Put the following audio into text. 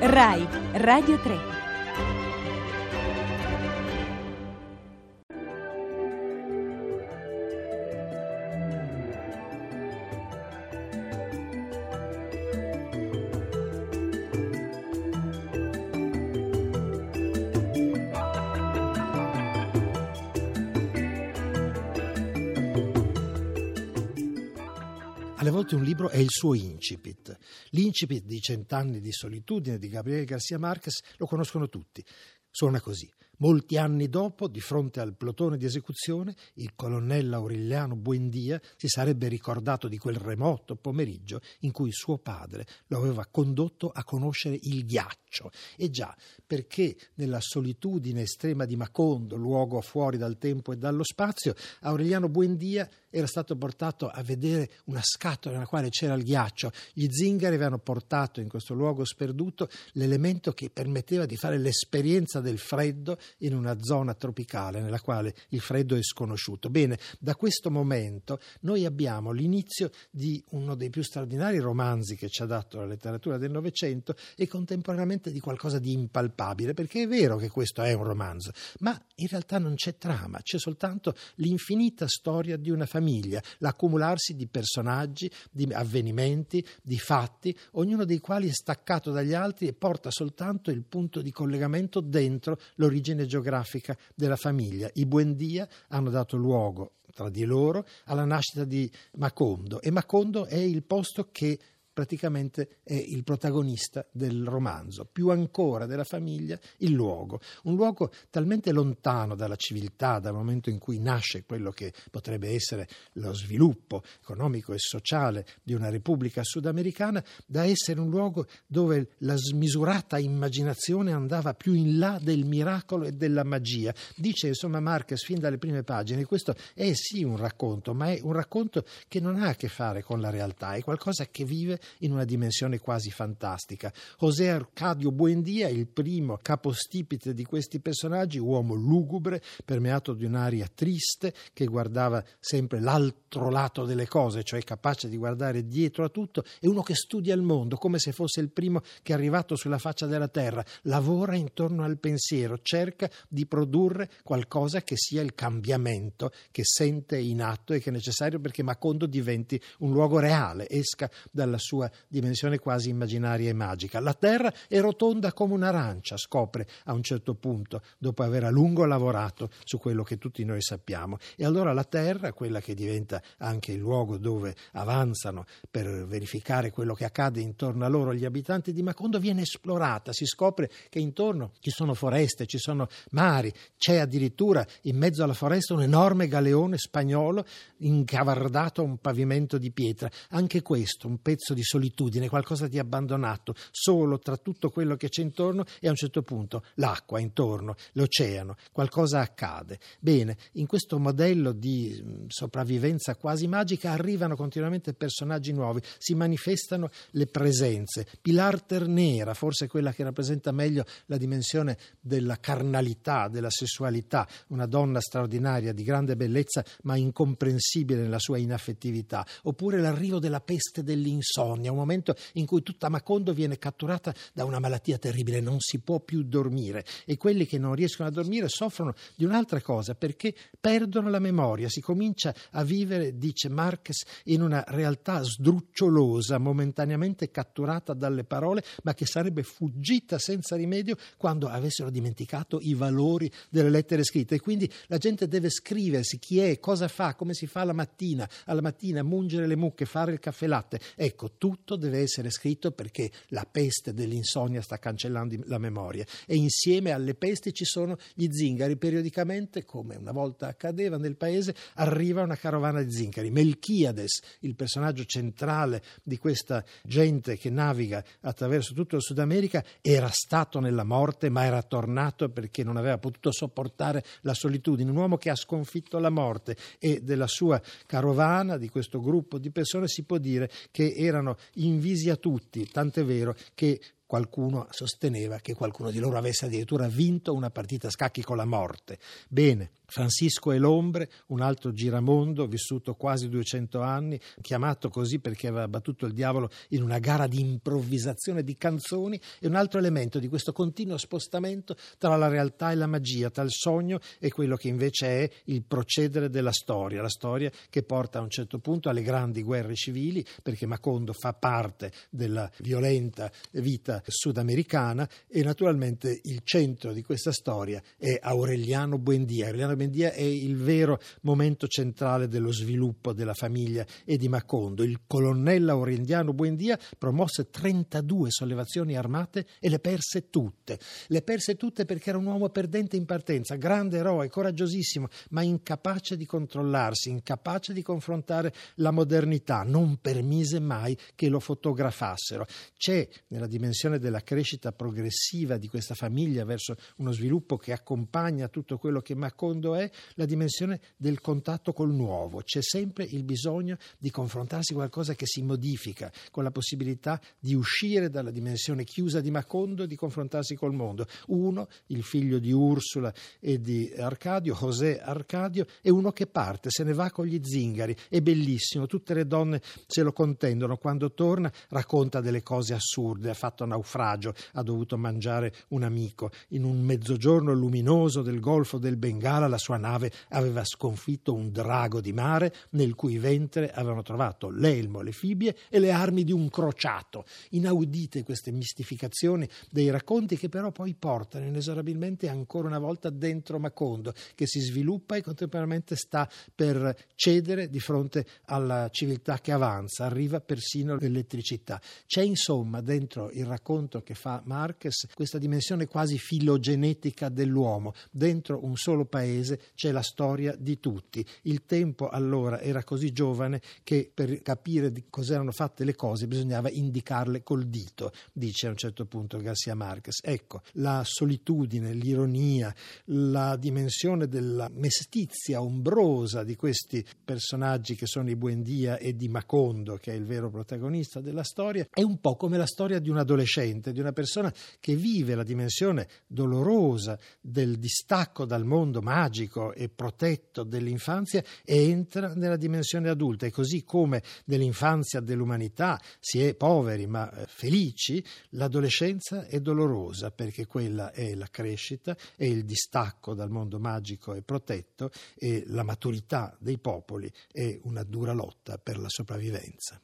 RAI Radio 3 Alle volte un libro è il suo incipit. L'incipit di Cent'anni di solitudine di Gabriele Garcia Marquez lo conoscono tutti. Suona così. Molti anni dopo, di fronte al plotone di esecuzione, il colonnello Aureliano Buendia si sarebbe ricordato di quel remoto pomeriggio in cui suo padre lo aveva condotto a conoscere il ghiaccio. E già, perché nella solitudine estrema di Macondo, luogo fuori dal tempo e dallo spazio, Aureliano Buendia era stato portato a vedere una scatola nella quale c'era il ghiaccio. Gli zingari avevano portato in questo luogo sperduto l'elemento che permetteva di fare l'esperienza del freddo in una zona tropicale nella quale il freddo è sconosciuto. Bene, da questo momento noi abbiamo l'inizio di uno dei più straordinari romanzi che ci ha dato la letteratura del Novecento e contemporaneamente di qualcosa di impalpabile, perché è vero che questo è un romanzo, ma in realtà non c'è trama, c'è soltanto l'infinita storia di una famiglia, l'accumularsi di personaggi, di avvenimenti, di fatti, ognuno dei quali è staccato dagli altri e porta soltanto il punto di collegamento dentro l'origine origine geografica della famiglia. I Buendia hanno dato luogo tra di loro alla nascita di Macondo e Macondo è il posto che praticamente è il protagonista del romanzo, più ancora della famiglia il luogo, un luogo talmente lontano dalla civiltà, dal momento in cui nasce quello che potrebbe essere lo sviluppo economico e sociale di una repubblica sudamericana, da essere un luogo dove la smisurata immaginazione andava più in là del miracolo e della magia. Dice insomma Marquez fin dalle prime pagine, questo è sì un racconto, ma è un racconto che non ha a che fare con la realtà, è qualcosa che vive in una dimensione quasi fantastica. José Arcadio Buendia, il primo capostipite di questi personaggi, uomo lugubre, permeato di un'aria triste, che guardava sempre l'altro lato delle cose, cioè capace di guardare dietro a tutto, è uno che studia il mondo come se fosse il primo che è arrivato sulla faccia della terra, lavora intorno al pensiero, cerca di produrre qualcosa che sia il cambiamento che sente in atto e che è necessario perché Macondo diventi un luogo reale, esca dalla sua sua dimensione quasi immaginaria e magica. La Terra è rotonda come un'arancia, scopre a un certo punto, dopo aver a lungo lavorato su quello che tutti noi sappiamo. E allora la Terra, quella che diventa anche il luogo dove avanzano per verificare quello che accade intorno a loro gli abitanti di Macondo, viene esplorata. Si scopre che intorno ci sono foreste, ci sono mari, c'è addirittura in mezzo alla foresta un enorme galeone spagnolo incavardato a un pavimento di pietra. Anche questo, un pezzo di solitudine, qualcosa di abbandonato, solo tra tutto quello che c'è intorno e a un certo punto l'acqua intorno, l'oceano, qualcosa accade. Bene, in questo modello di mm, sopravvivenza quasi magica arrivano continuamente personaggi nuovi, si manifestano le presenze. Pilar Ternera, forse quella che rappresenta meglio la dimensione della carnalità, della sessualità, una donna straordinaria, di grande bellezza, ma incomprensibile nella sua inaffettività, oppure l'arrivo della peste dell'insonnia insonnia, un momento in cui tutta Macondo viene catturata da una malattia terribile, non si può più dormire. E quelli che non riescono a dormire soffrono di un'altra cosa perché perdono la memoria, si comincia a vivere, dice Marques, in una realtà sdrucciolosa, momentaneamente catturata dalle parole, ma che sarebbe fuggita senza rimedio quando avessero dimenticato i valori delle lettere scritte. E quindi la gente deve scriversi chi è, cosa fa, come si fa la mattina, alla mattina mungere le mucche, fare il caffè latte. Ecco, tutto deve essere scritto perché la peste dell'insonnia sta cancellando la memoria e insieme alle pesti ci sono gli zingari. Periodicamente, come una volta accadeva nel paese, arriva una carovana di zingari. Melchiades, il personaggio centrale di questa gente che naviga attraverso tutto il Sud America, era stato nella morte ma era tornato perché non aveva potuto sopportare la solitudine. Un uomo che ha sconfitto la morte e della sua carovana, di questo gruppo di persone, si può dire che erano invisi a tutti, tant'è vero che qualcuno sosteneva che qualcuno di loro avesse addirittura vinto una partita a scacchi con la morte. Bene, Francisco e l'ombre, un altro giramondo vissuto quasi 200 anni, chiamato così perché aveva battuto il diavolo in una gara di improvvisazione di canzoni, è un altro elemento di questo continuo spostamento tra la realtà e la magia, tra il sogno e quello che invece è il procedere della storia, la storia che porta a un certo punto alle grandi guerre civili, perché Macondo fa parte della violenta vita sudamericana e naturalmente il centro di questa storia è Aureliano Buendia. Aureliano Buendia è il vero momento centrale dello sviluppo della famiglia e di Macondo. Il colonnello Aureliano Buendia promosse 32 sollevazioni armate e le perse tutte. Le perse tutte perché era un uomo perdente in partenza, grande eroe, coraggiosissimo, ma incapace di controllarsi, incapace di confrontare la modernità. Non permise mai che lo fotografassero. C'è nella dimensione della crescita progressiva di questa famiglia verso uno sviluppo che accompagna tutto quello che Macondo secondo è la dimensione del contatto col nuovo. C'è sempre il bisogno di confrontarsi con qualcosa che si modifica, con la possibilità di uscire dalla dimensione chiusa di Macondo e di confrontarsi col mondo. Uno, il figlio di Ursula e di Arcadio, José Arcadio, è uno che parte, se ne va con gli zingari, è bellissimo, tutte le donne se lo contendono. Quando torna racconta delle cose assurde, ha fatto naufragio, ha dovuto mangiare un amico. In un mezzogiorno luminoso del Golfo del Bengala la sua nave aveva sconfitto un drago di mare nel cui ventre avevano trovato l'elmo, le fibbie e le armi di un crociato. Inaudite queste mistificazioni dei racconti che però poi portano inesorabilmente ancora una volta dentro Macondo, che si sviluppa e contemporaneamente sta per cedere di fronte alla civiltà che avanza, arriva persino l'elettricità. C'è insomma dentro il racconto che fa Marquez questa dimensione quasi filogenetica dell'uomo, dentro un solo paese paese c'è la storia di tutti. Il tempo allora era così giovane che per capire di cosa erano fatte le cose bisognava indicarle col dito, dice a un certo punto Garcia Marquez. Ecco, la solitudine, l'ironia, la dimensione della mestizia ombrosa di questi personaggi che sono i Buendia e di Macondo, che è il vero protagonista della storia, è un po' come la storia di un adolescente, di una persona che vive la dimensione dolorosa del distacco dal mondo magico magico e protetto dell'infanzia entra nella dimensione adulta e così come nell'infanzia dell'umanità si è poveri ma eh, felici, l'adolescenza è dolorosa perché quella è la crescita, è il distacco dal mondo magico e protetto e la maturità dei popoli è una dura lotta per la sopravvivenza.